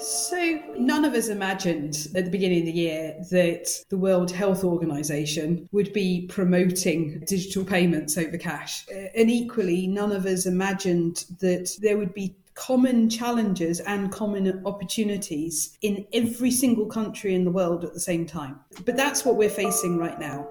So, none of us imagined at the beginning of the year that the World Health Organization would be promoting digital payments over cash. Uh, and equally, none of us imagined that there would be common challenges and common opportunities in every single country in the world at the same time. But that's what we're facing right now.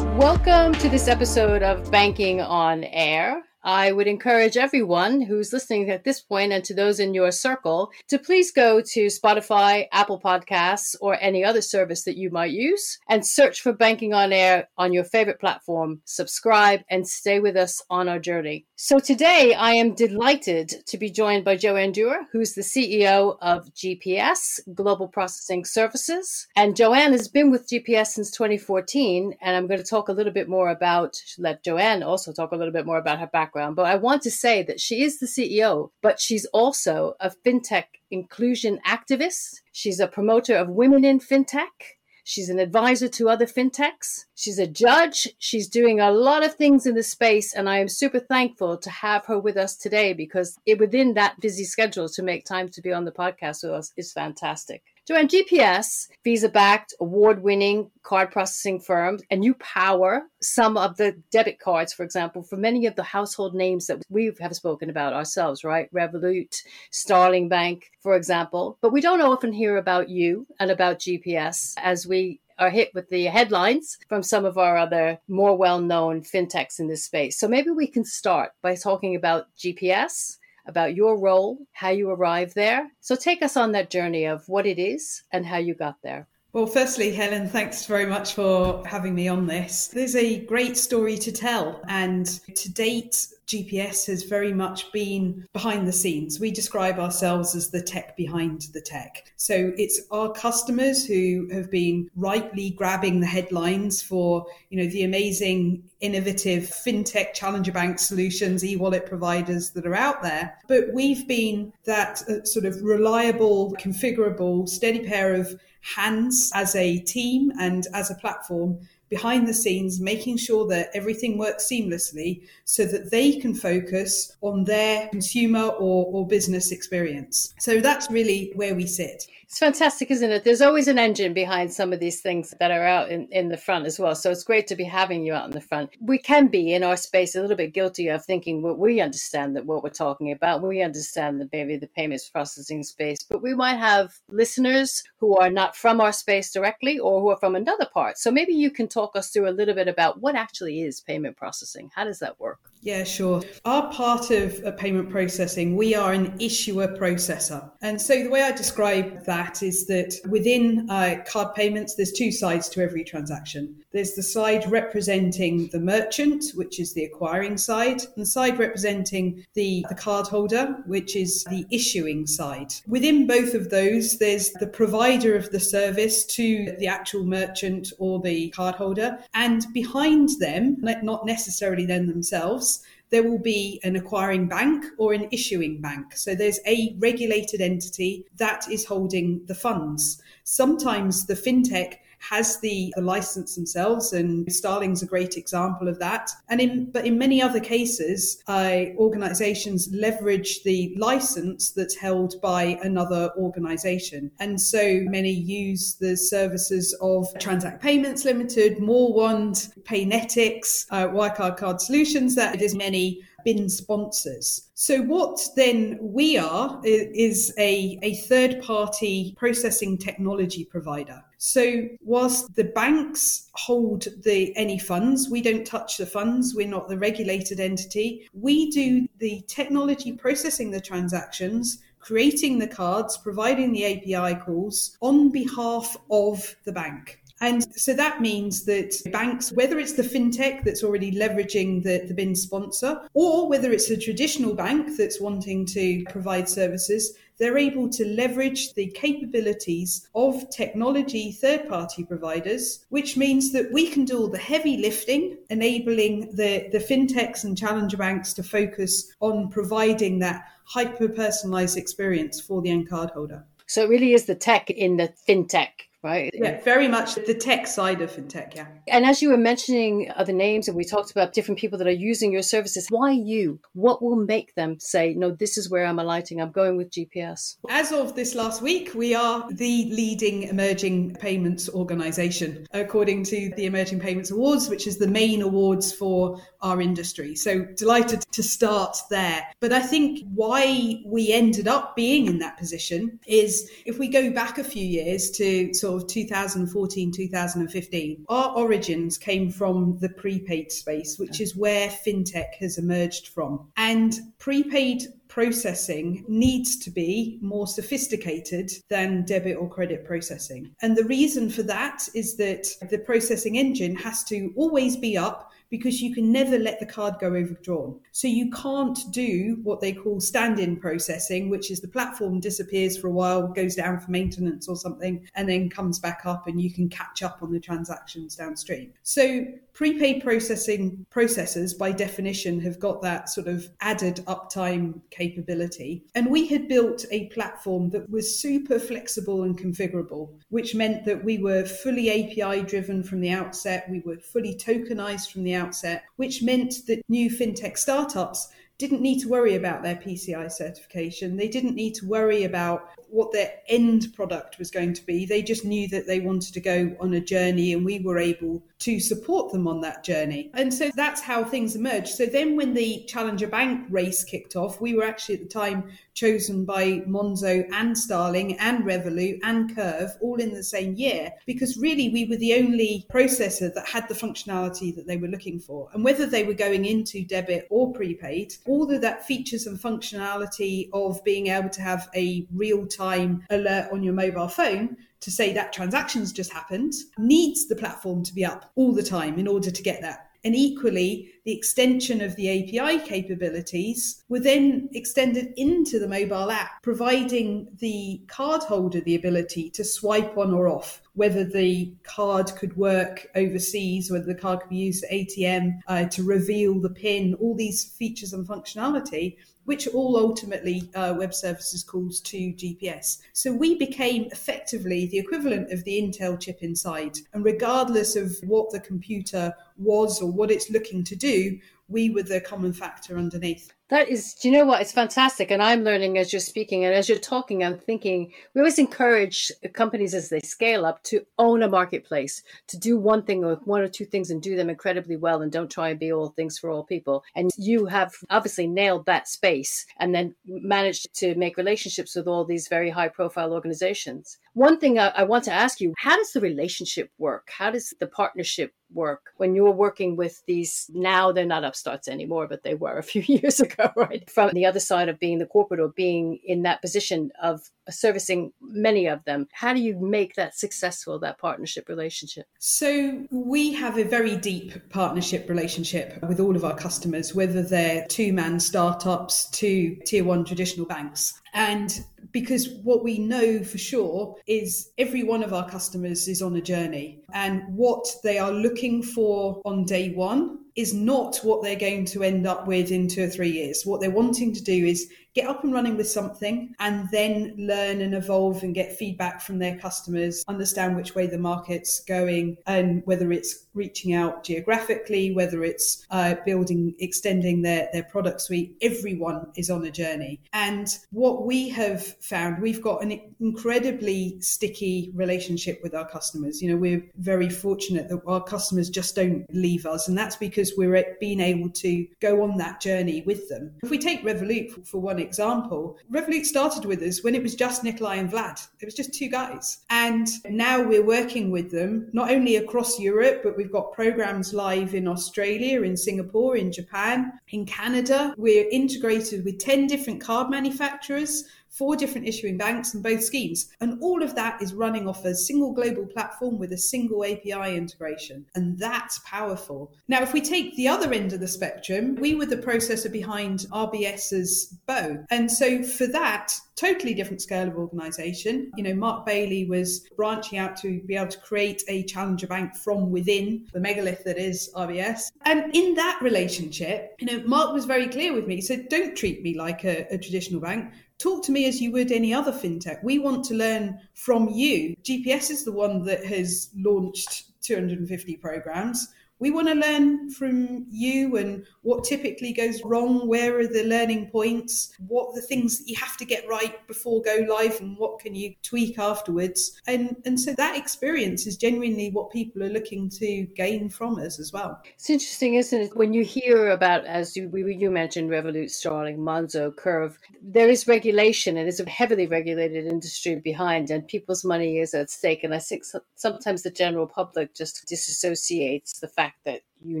Welcome to this episode of Banking on Air. I would encourage everyone who's listening at this point and to those in your circle to please go to Spotify, Apple Podcasts, or any other service that you might use and search for Banking on Air on your favorite platform. Subscribe and stay with us on our journey. So today I am delighted to be joined by Joanne Dewar, who's the CEO of GPS, Global Processing Services. And Joanne has been with GPS since 2014. And I'm going to talk a little bit more about, let Joanne also talk a little bit more about her background, but I want to say that she is the CEO, but she's also a fintech inclusion activist. She's a promoter of women in fintech. She's an advisor to other fintechs. She's a judge. She's doing a lot of things in the space. And I am super thankful to have her with us today because it, within that busy schedule to make time to be on the podcast with us is fantastic. Joanne, GPS, Visa backed, award winning card processing firm, and you power some of the debit cards, for example, for many of the household names that we have spoken about ourselves, right? Revolut, Starling Bank, for example. But we don't often hear about you and about GPS as we are hit with the headlines from some of our other more well known fintechs in this space. So maybe we can start by talking about GPS about your role, how you arrived there. So take us on that journey of what it is and how you got there. Well, firstly, Helen, thanks very much for having me on this. There's a great story to tell, and to date, GPS has very much been behind the scenes. We describe ourselves as the tech behind the tech. So it's our customers who have been rightly grabbing the headlines for, you know, the amazing innovative fintech challenger bank solutions, e-wallet providers that are out there. But we've been that uh, sort of reliable, configurable, steady pair of hands as a team and as a platform behind the scenes, making sure that everything works seamlessly so that they can focus on their consumer or, or business experience. So that's really where we sit. It's fantastic, isn't it? There's always an engine behind some of these things that are out in, in the front as well. So it's great to be having you out in the front. We can be in our space a little bit guilty of thinking well, we understand that what we're talking about. We understand that maybe the payments processing space, but we might have listeners who are not from our space directly or who are from another part. So maybe you can talk us through a little bit about what actually is payment processing. How does that work? Yeah, sure. Our part of payment processing, we are an issuer processor. And so the way I describe that is that within uh, card payments, there's two sides to every transaction. There's the side representing the merchant, which is the acquiring side, and the side representing the, the card holder, which is the issuing side. Within both of those, there's the provider of the service to the actual merchant or the card holder. And behind them, not necessarily them themselves, there will be an acquiring bank or an issuing bank. So there's a regulated entity that is holding the funds. Sometimes the fintech has the, the license themselves, and Starling's a great example of that. And in but in many other cases, uh, organisations leverage the license that's held by another organisation, and so many use the services of Transact Payments Limited, Moorwand, Paynetics, uh, Wirecard Card Solutions. That is many bin sponsors. So, what then we are is a, a third party processing technology provider. So, whilst the banks hold the any funds, we don't touch the funds, we're not the regulated entity. We do the technology processing the transactions creating the cards, providing the API calls on behalf of the bank. And so that means that banks, whether it's the fintech that's already leveraging the, the bin sponsor, or whether it's a traditional bank that's wanting to provide services, they're able to leverage the capabilities of technology third party providers, which means that we can do all the heavy lifting, enabling the, the fintechs and challenger banks to focus on providing that hyper personalized experience for the end card holder. So it really is the tech in the fintech right? Yeah, very much the tech side of fintech, yeah. And as you were mentioning other names and we talked about different people that are using your services, why you? What will make them say, no, this is where I'm alighting, I'm going with GPS? As of this last week, we are the leading emerging payments organization, according to the Emerging Payments Awards, which is the main awards for our industry. So delighted to start there. But I think why we ended up being in that position is if we go back a few years to sort of 2014, 2015, our origins came from the prepaid space, which is where fintech has emerged from. And prepaid processing needs to be more sophisticated than debit or credit processing. And the reason for that is that the processing engine has to always be up because you can never let the card go overdrawn. So you can't do what they call stand in processing, which is the platform disappears for a while, goes down for maintenance or something, and then comes back up and you can catch up on the transactions downstream. So prepaid processing processors by definition have got that sort of added uptime capability and we had built a platform that was super flexible and configurable which meant that we were fully api driven from the outset we were fully tokenized from the outset which meant that new fintech startups didn't need to worry about their PCI certification. They didn't need to worry about what their end product was going to be. They just knew that they wanted to go on a journey and we were able to support them on that journey. And so that's how things emerged. So then when the Challenger Bank race kicked off, we were actually at the time chosen by Monzo and Starling and Revolut and Curve all in the same year because really we were the only processor that had the functionality that they were looking for. And whether they were going into debit or prepaid, all of that features and functionality of being able to have a real time alert on your mobile phone to say that transactions just happened needs the platform to be up all the time in order to get that. And equally, the extension of the API capabilities were then extended into the mobile app, providing the cardholder the ability to swipe on or off, whether the card could work overseas, whether the card could be used at ATM uh, to reveal the PIN, all these features and functionality which all ultimately uh, web services calls to GPS. So we became effectively the equivalent of the Intel chip inside. And regardless of what the computer was or what it's looking to do, we were the common factor underneath. That is, do you know what? It's fantastic. And I'm learning as you're speaking and as you're talking, I'm thinking we always encourage companies as they scale up to own a marketplace, to do one thing or one or two things and do them incredibly well and don't try and be all things for all people. And you have obviously nailed that space and then managed to make relationships with all these very high profile organizations. One thing I, I want to ask you how does the relationship work? How does the partnership work when you're working with these now they're not upstarts anymore but they were a few years ago right. from the other side of being the corporate or being in that position of servicing many of them. How do you make that successful that partnership relationship? So we have a very deep partnership relationship with all of our customers whether they're two man startups to tier one traditional banks. And because what we know for sure is every one of our customers is on a journey and what they are looking for on day one is not what they're going to end up with in two or three years. What they're wanting to do is get up and running with something and then learn and evolve and get feedback from their customers, understand which way the market's going and whether it's reaching out geographically, whether it's uh, building, extending their, their product suite. Everyone is on a journey. And what we have found, we've got an incredibly sticky relationship with our customers. You know, we're very fortunate that our customers just don't leave us. And that's because we're being able to go on that journey with them. If we take Revolut for one example, Revolut started with us when it was just Nikolai and Vlad. It was just two guys. And now we're working with them, not only across Europe, but we've got programs live in Australia, in Singapore, in Japan, in Canada. We're integrated with 10 different card manufacturers four different issuing banks and both schemes. And all of that is running off a single global platform with a single API integration. And that's powerful. Now, if we take the other end of the spectrum, we were the processor behind RBS's Bo. And so for that, totally different scale of organization. You know, Mark Bailey was branching out to be able to create a challenger bank from within the megalith that is RBS. And in that relationship, you know, Mark was very clear with me. He said, don't treat me like a, a traditional bank talk to me as you would any other fintech. We want to learn from you. GPS is the one that has launched 250 programs we want to learn from you and what typically goes wrong. Where are the learning points? What the things that you have to get right before go live and what can you tweak afterwards? And and so that experience is genuinely what people are looking to gain from us as well. It's interesting isn't it? When you hear about as you, you mentioned revolut starling monzo curve there is regulation and it's a heavily regulated industry behind and people's money is at stake. And i think sometimes the general public just disassociates the fact fact that you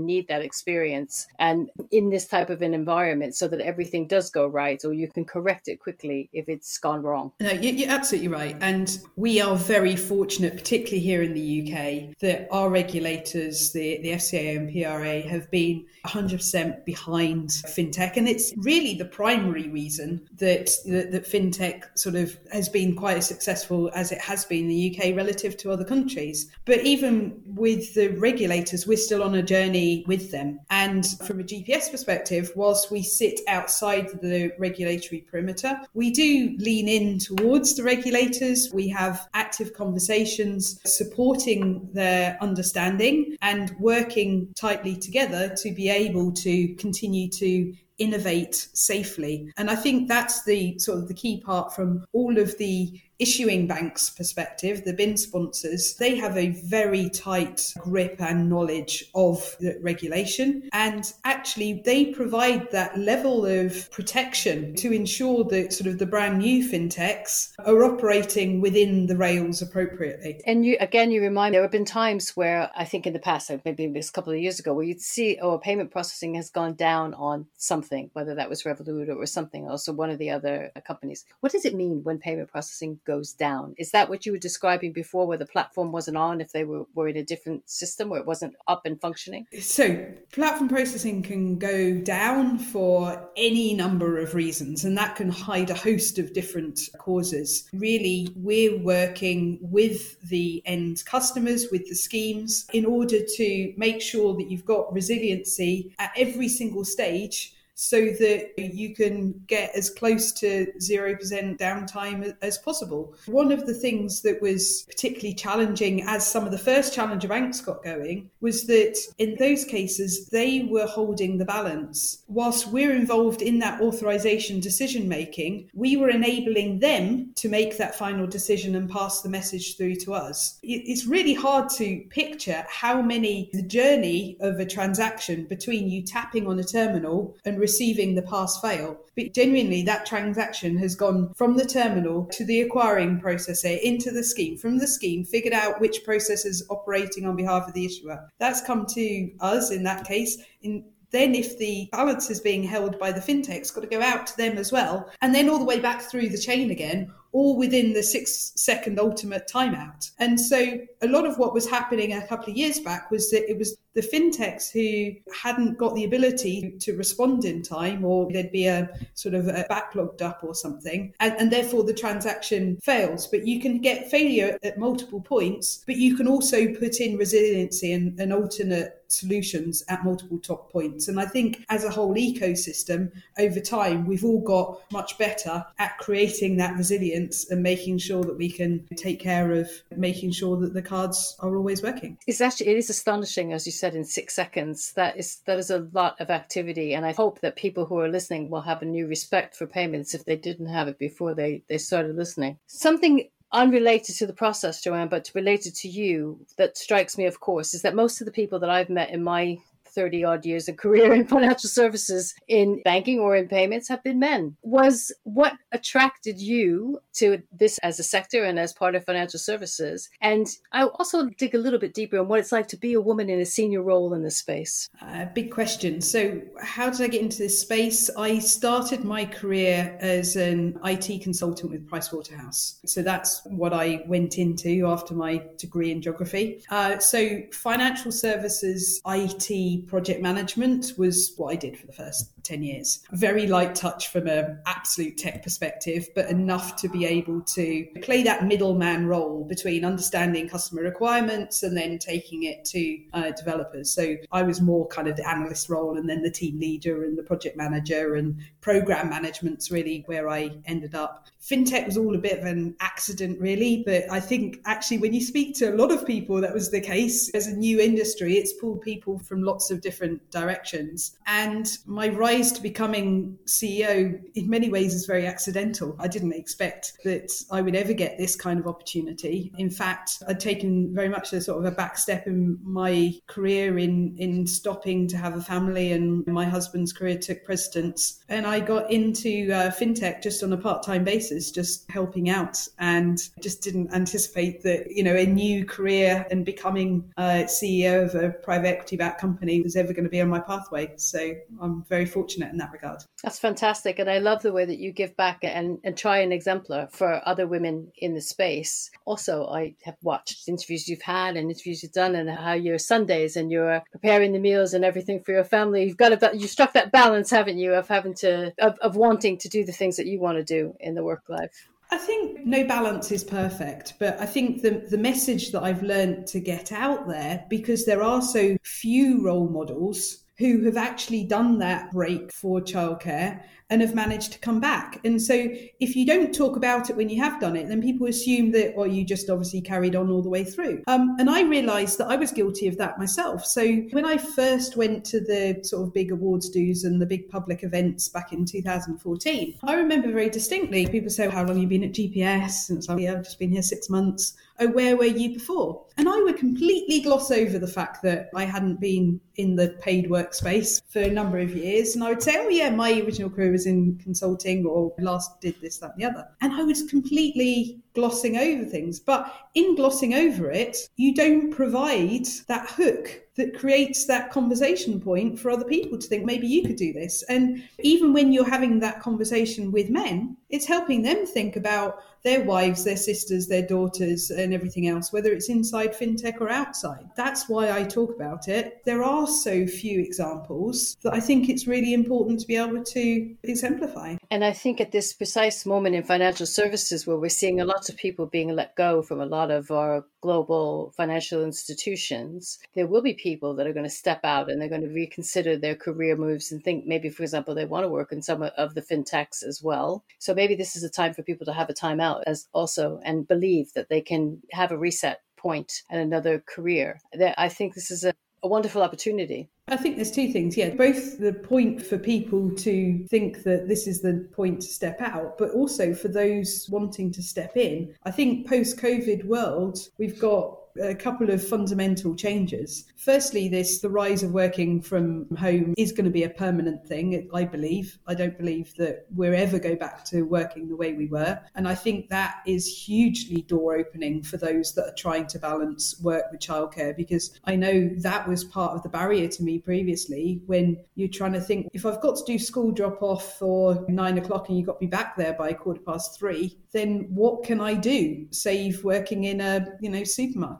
need that experience and in this type of an environment so that everything does go right or you can correct it quickly if it's gone wrong. No, you're absolutely right. And we are very fortunate, particularly here in the UK, that our regulators, the, the FCA and PRA, have been 100% behind fintech. And it's really the primary reason that, that, that fintech sort of has been quite as successful as it has been in the UK relative to other countries. But even with the regulators, we're still on a journey journey with them. And from a GPS perspective, whilst we sit outside the regulatory perimeter, we do lean in towards the regulators. We have active conversations supporting their understanding and working tightly together to be able to continue to innovate safely. And I think that's the sort of the key part from all of the issuing banks' perspective, the BIN sponsors, they have a very tight grip and knowledge of the regulation. And actually, they provide that level of protection to ensure that sort of the brand new fintechs are operating within the rails appropriately. And you, again, you remind me, there have been times where I think in the past, maybe a couple of years ago, where you'd see, oh, payment processing has gone down on something, whether that was Revolut or something else or one of the other uh, companies. What does it mean when payment processing goes down. Is that what you were describing before, where the platform wasn't on, if they were, were in a different system where it wasn't up and functioning? So, platform processing can go down for any number of reasons, and that can hide a host of different causes. Really, we're working with the end customers, with the schemes, in order to make sure that you've got resiliency at every single stage so that you can get as close to 0% downtime as possible. One of the things that was particularly challenging as some of the first challenger banks got going was that in those cases, they were holding the balance. Whilst we're involved in that authorization decision making, we were enabling them to make that final decision and pass the message through to us. It's really hard to picture how many the journey of a transaction between you tapping on a terminal and receiving the pass fail. But genuinely, that transaction has gone from the terminal to the acquiring processor into the scheme, from the scheme, figured out which processor is operating on behalf of the issuer. That's come to us in that case. In then if the balance is being held by the fintech, it's got to go out to them as well, and then all the way back through the chain again, all within the six second ultimate timeout. And so a lot of what was happening a couple of years back was that it was the fintechs who hadn't got the ability to respond in time, or there'd be a sort of a backlogged up or something, and, and therefore the transaction fails. But you can get failure at multiple points, but you can also put in resiliency and, and alternate solutions at multiple top points. And I think as a whole ecosystem, over time, we've all got much better at creating that resilience and making sure that we can take care of making sure that the cards are always working. It's actually it is astonishing, as you said, in six seconds. That is that is a lot of activity. And I hope that people who are listening will have a new respect for payments if they didn't have it before they, they started listening. Something unrelated to the process, Joanne, but related to you, that strikes me, of course, is that most of the people that I've met in my 30 odd years of career in financial services in banking or in payments have been men. Was what attracted you to this as a sector and as part of financial services? And I also dig a little bit deeper on what it's like to be a woman in a senior role in this space. Uh, big question. So, how did I get into this space? I started my career as an IT consultant with Pricewaterhouse. So, that's what I went into after my degree in geography. Uh, so, financial services, IT, Project management was what I did for the first 10 years. Very light touch from an absolute tech perspective, but enough to be able to play that middleman role between understanding customer requirements and then taking it to uh, developers. So I was more kind of the analyst role and then the team leader and the project manager and program management's really where I ended up. FinTech was all a bit of an accident, really, but I think actually when you speak to a lot of people, that was the case. As a new industry, it's pulled people from lots of different directions. And my rise to becoming CEO in many ways is very accidental. I didn't expect that I would ever get this kind of opportunity. In fact, I'd taken very much a sort of a back step in my career in, in stopping to have a family, and my husband's career took precedence. And I got into uh, FinTech just on a part time basis, just helping out, and just didn't anticipate that, you know, a new career and becoming uh, CEO of a private equity backed company was ever going to be on my pathway. So I'm very fortunate in that regard. That's fantastic. And I love the way that you give back and, and try an exemplar for other women in the space. Also, I have watched interviews you've had and interviews you've done and how your Sundays and you're preparing the meals and everything for your family. You've got a, you struck that balance, haven't you, of having to, of, of wanting to do the things that you want to do in the work life. I think no balance is perfect, but I think the, the message that I've learned to get out there, because there are so few role models who have actually done that break for childcare and have managed to come back. And so if you don't talk about it when you have done it, then people assume that, well, you just obviously carried on all the way through. Um, and I realized that I was guilty of that myself. So when I first went to the sort of big awards dues and the big public events back in 2014, I remember very distinctly people say, how long have you been at GPS? And it's like, yeah, I've just been here six months. Oh, where were you before? And I would completely gloss over the fact that I hadn't been in the paid workspace for a number of years. And I would say, oh, yeah, my original career was in consulting or last did this, that, and the other. And I was completely glossing over things. But in glossing over it, you don't provide that hook that creates that conversation point for other people to think maybe you could do this. And even when you're having that conversation with men, it's helping them think about their wives, their sisters, their daughters, and everything else, whether it's inside fintech or outside. That's why I talk about it. There are so few examples that I think it's really important to be able to exemplify. And I think at this precise moment in financial services, where we're seeing a lot of people being let go from a lot of our global financial institutions, there will be people that are going to step out and they're going to reconsider their career moves and think maybe, for example, they want to work in some of the fintechs as well. So maybe this is a time for people to have a time out as also and believe that they can have a reset point and another career. I think this is a a wonderful opportunity. I think there's two things. Yeah, both the point for people to think that this is the point to step out, but also for those wanting to step in. I think post COVID world, we've got a couple of fundamental changes. Firstly, this the rise of working from home is going to be a permanent thing, I believe. I don't believe that we're ever go back to working the way we were. And I think that is hugely door opening for those that are trying to balance work with childcare because I know that was part of the barrier to me previously when you're trying to think if I've got to do school drop off for nine o'clock and you've got to be back there by quarter past three, then what can I do? Save working in a you know supermarket.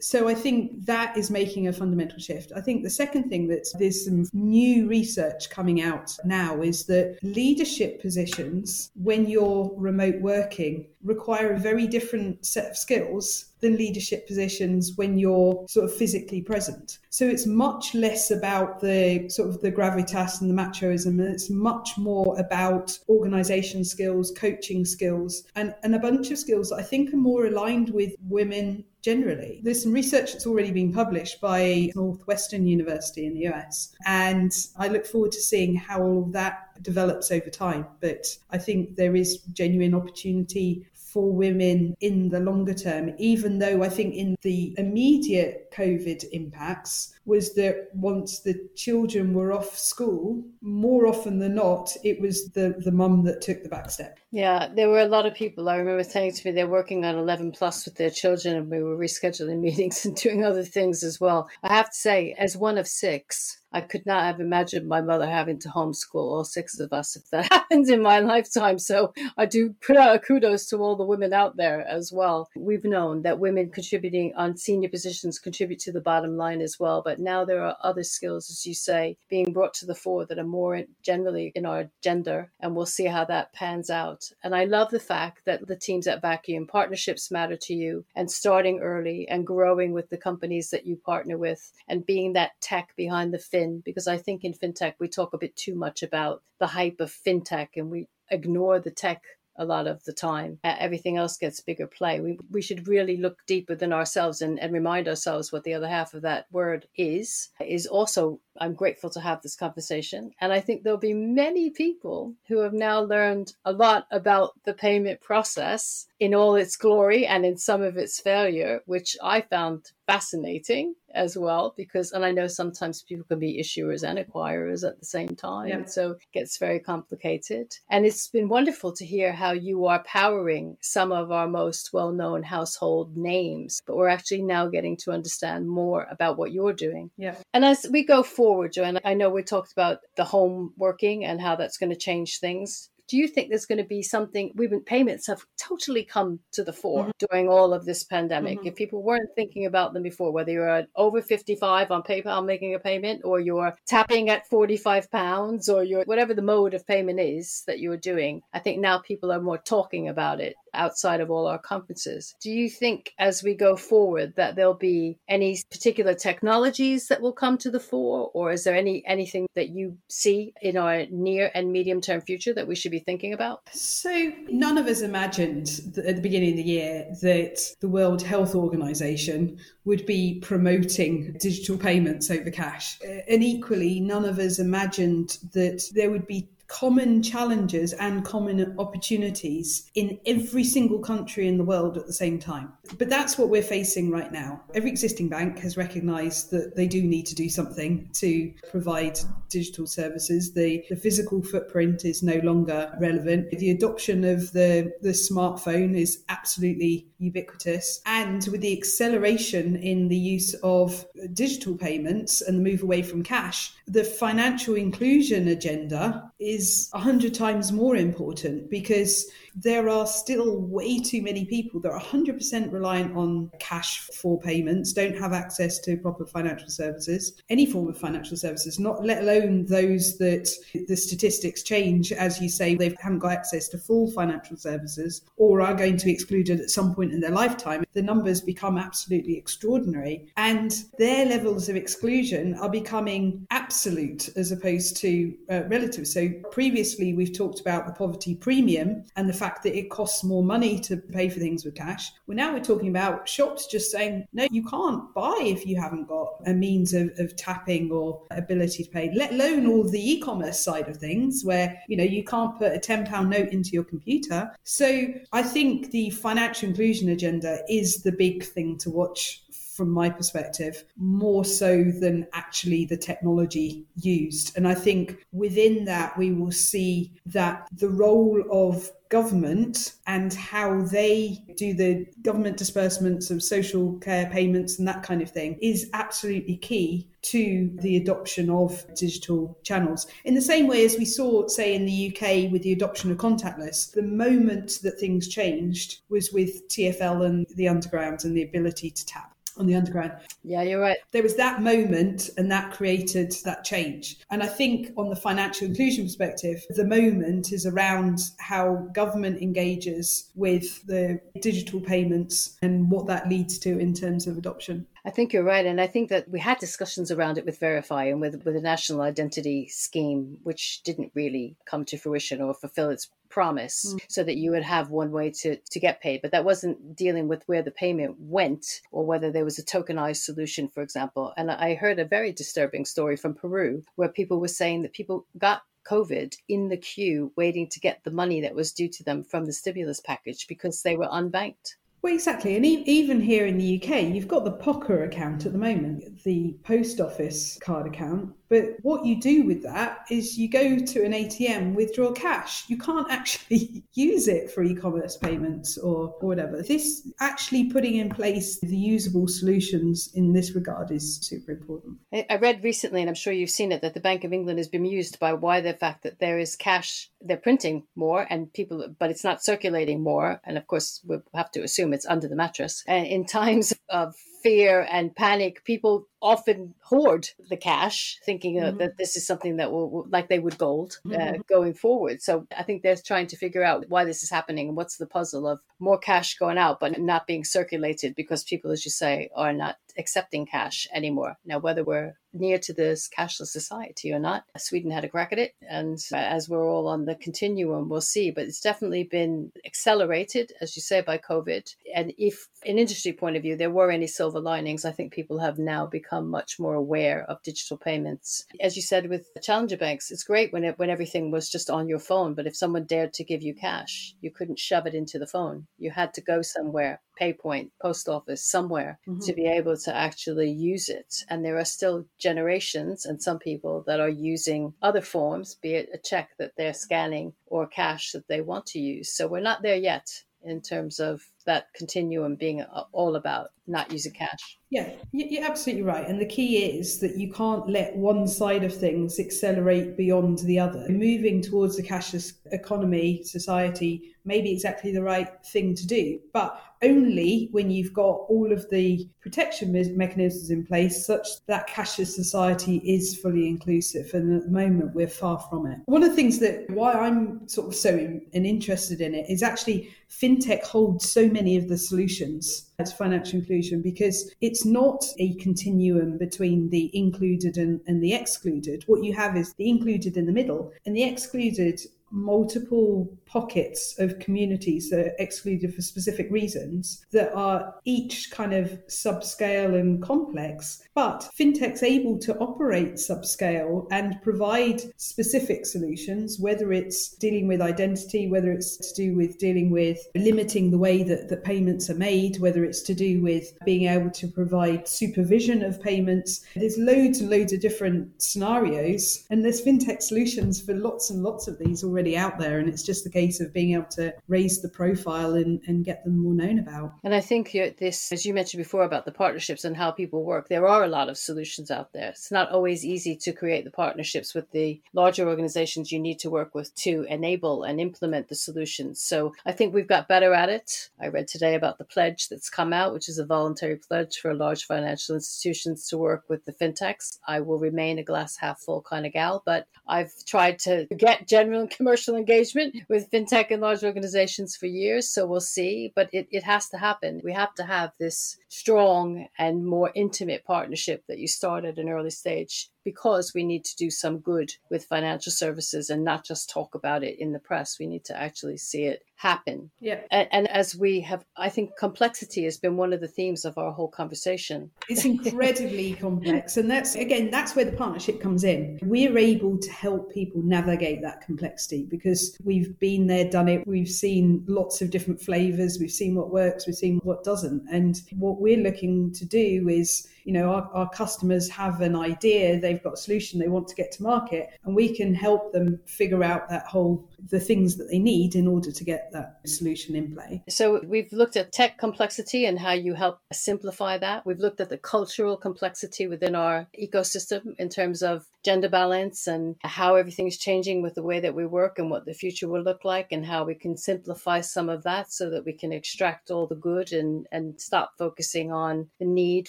So I think that is making a fundamental shift. I think the second thing that there's some new research coming out now is that leadership positions when you're remote working require a very different set of skills than leadership positions when you're sort of physically present. So it's much less about the sort of the gravitas and the machoism, and it's much more about organization skills, coaching skills, and, and a bunch of skills that I think are more aligned with women generally. There's some research that's already been published by Northwestern University in the US, and I look forward to seeing how all of that develops over time. But I think there is genuine opportunity for women in the longer term, even though I think in the immediate COVID impacts was that once the children were off school, more often than not, it was the, the mum that took the back step. Yeah, there were a lot of people I remember saying to me they're working on 11 plus with their children and we were rescheduling meetings and doing other things as well. I have to say, as one of six, I could not have imagined my mother having to homeschool all six of us if that happened in my lifetime. So I do put out a kudos to all the women out there as well. We've known that women contributing on senior positions contribute to the bottom line as well but now there are other skills, as you say, being brought to the fore that are more generally in our gender, and we'll see how that pans out. And I love the fact that the teams at Vacuum partnerships matter to you, and starting early and growing with the companies that you partner with, and being that tech behind the fin, because I think in fintech we talk a bit too much about the hype of fintech and we ignore the tech a lot of the time. Uh, everything else gets bigger play. We, we should really look deeper within ourselves and, and remind ourselves what the other half of that word is. Is also, I'm grateful to have this conversation. And I think there'll be many people who have now learned a lot about the payment process in all its glory and in some of its failure, which I found fascinating as well because and i know sometimes people can be issuers and acquirers at the same time yeah. so it gets very complicated. And it's been wonderful to hear how you are powering some of our most well-known household names but we're actually now getting to understand more about what you're doing. Yeah. And as we go forward joanne i know we talked about the home working and how that's going to change things do you think there's going to be something? We've been payments have totally come to the fore mm-hmm. during all of this pandemic. Mm-hmm. If people weren't thinking about them before, whether you're over 55 on PayPal making a payment, or you're tapping at 45 pounds, or you're whatever the mode of payment is that you're doing, I think now people are more talking about it outside of all our conferences. Do you think as we go forward that there'll be any particular technologies that will come to the fore or is there any anything that you see in our near and medium term future that we should be thinking about? So none of us imagined at the beginning of the year that the World Health Organization would be promoting digital payments over cash. Uh, and equally none of us imagined that there would be common challenges and common opportunities in every single country in the world at the same time. But that's what we're facing right now. Every existing bank has recognized that they do need to do something to provide digital services. The, the physical footprint is no longer relevant. The adoption of the, the smartphone is absolutely ubiquitous. And with the acceleration in the use of digital payments and the move away from cash, the financial inclusion agenda is 100 times more important because there are still way too many people that are 100% reliant on cash for payments, don't have access to proper financial services, any form of financial services, not let alone those that the statistics change, as you say, they haven't got access to full financial services or are going to be excluded at some point in their lifetime. The numbers become absolutely extraordinary. And their levels of exclusion are becoming absolute as opposed to uh, relative. So previously, we've talked about the poverty premium and the fact that it costs more money to pay for things with cash. Well, now we're talking about shops just saying, no, you can't buy if you haven't got a means of, of tapping or ability to pay, let alone all the e-commerce side of things where, you know, you can't put a £10 note into your computer. So I think the financial inclusion agenda is the big thing to watch from my perspective, more so than actually the technology used. And I think within that, we will see that the role of government and how they do the government disbursements of social care payments and that kind of thing is absolutely key to the adoption of digital channels. In the same way as we saw, say, in the UK with the adoption of contactless, the moment that things changed was with TFL and the underground and the ability to tap on the underground. Yeah, you're right. There was that moment and that created that change. And I think on the financial inclusion perspective, the moment is around how government engages with the digital payments and what that leads to in terms of adoption. I think you're right. And I think that we had discussions around it with Verify and with, with a national identity scheme, which didn't really come to fruition or fulfill its promise mm. so that you would have one way to, to get paid. But that wasn't dealing with where the payment went or whether there was a tokenized solution, for example. And I heard a very disturbing story from Peru where people were saying that people got COVID in the queue waiting to get the money that was due to them from the stimulus package because they were unbanked. Well, exactly. And e- even here in the UK, you've got the POCA account at the moment, the post office card account. But what you do with that is you go to an ATM, withdraw cash. You can't actually use it for e commerce payments or, or whatever. This actually putting in place the usable solutions in this regard is super important. I read recently, and I'm sure you've seen it, that the Bank of England is bemused by why the fact that there is cash, they're printing more and people, but it's not circulating more. And of course, we have to assume it's under the mattress. And in times of fear and panic, people often hoard the cash, thinking mm-hmm. that this is something that will, like they would gold uh, mm-hmm. going forward. So I think they're trying to figure out why this is happening and what's the puzzle of more cash going out, but not being circulated because people, as you say, are not accepting cash anymore. Now, whether we're near to this cashless society or not, Sweden had a crack at it. And as we're all on the continuum, we'll see. But it's definitely been accelerated, as you say, by COVID. And if, in industry point of view, there were any silver linings, I think people have now become much more aware of digital payments. As you said with challenger banks, it's great when it, when everything was just on your phone. But if someone dared to give you cash, you couldn't shove it into the phone. You had to go somewhere PayPoint, post office, somewhere mm-hmm. to be able to actually use it. And there are still generations and some people that are using other forms, be it a check that they're scanning or cash that they want to use. So we're not there yet in terms of that continuum being all about not using cash. Yeah, you're absolutely right. And the key is that you can't let one side of things accelerate beyond the other. Moving towards a cashless economy, society, may be exactly the right thing to do, but only when you've got all of the protection mechanisms in place such that cashless society is fully inclusive. And at the moment, we're far from it. One of the things that why I'm sort of so in, and interested in it is actually fintech holds so many of the solutions to financial inclusion because it's not a continuum between the included and, and the excluded. What you have is the included in the middle, and the excluded multiple pockets of communities that are excluded for specific reasons that are each kind of subscale and complex. But fintech's able to operate subscale and provide specific solutions, whether it's dealing with identity, whether it's to do with dealing with limiting the way that, that payments are made, whether it's to do with being able to provide supervision of payments. There's loads and loads of different scenarios, and there's fintech solutions for lots and lots of these already already out there, and it's just a case of being able to raise the profile and, and get them more known about. And I think this, as you mentioned before about the partnerships and how people work, there are a lot of solutions out there. It's not always easy to create the partnerships with the larger organizations you need to work with to enable and implement the solutions. So I think we've got better at it. I read today about the pledge that's come out, which is a voluntary pledge for large financial institutions to work with the fintechs. I will remain a glass half full kind of gal, but I've tried to get general and commercial commercial engagement with fintech and large organizations for years. So we'll see, but it, it has to happen. We have to have this strong and more intimate partnership that you start at an early stage because we need to do some good with financial services and not just talk about it in the press. We need to actually see it happen. Yeah. And, and, as we have, I think complexity has been one of the themes of our whole conversation. It's incredibly complex. And that's, again, that's where the partnership comes in. We're able to help people navigate that complexity because we've been there, done it. We've seen lots of different flavors. We've seen what works. We've seen what doesn't. And what we're looking to do is you know our, our customers have an idea they've got a solution they want to get to market and we can help them figure out that whole the things that they need in order to get that solution in play. So we've looked at tech complexity and how you help simplify that. We've looked at the cultural complexity within our ecosystem in terms of gender balance and how everything's changing with the way that we work and what the future will look like and how we can simplify some of that so that we can extract all the good and, and stop focusing on the need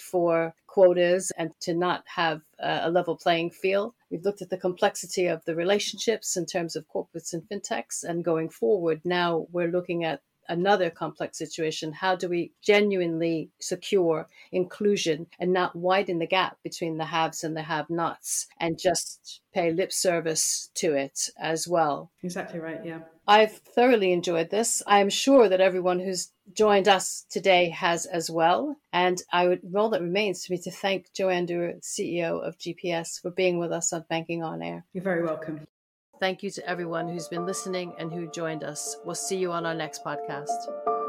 for quotas and to not have a level playing field. We've looked at the complexity of the relationships in terms of corporates and fintechs. And going forward, now we're looking at another complex situation. How do we genuinely secure inclusion and not widen the gap between the haves and the have nots and just pay lip service to it as well? Exactly right. Yeah. I've thoroughly enjoyed this. I am sure that everyone who's joined us today has as well. And I would all that remains to me to thank Joanne Dewar, CEO of GPS, for being with us on Banking on Air. You're very welcome. Thank you to everyone who's been listening and who joined us. We'll see you on our next podcast.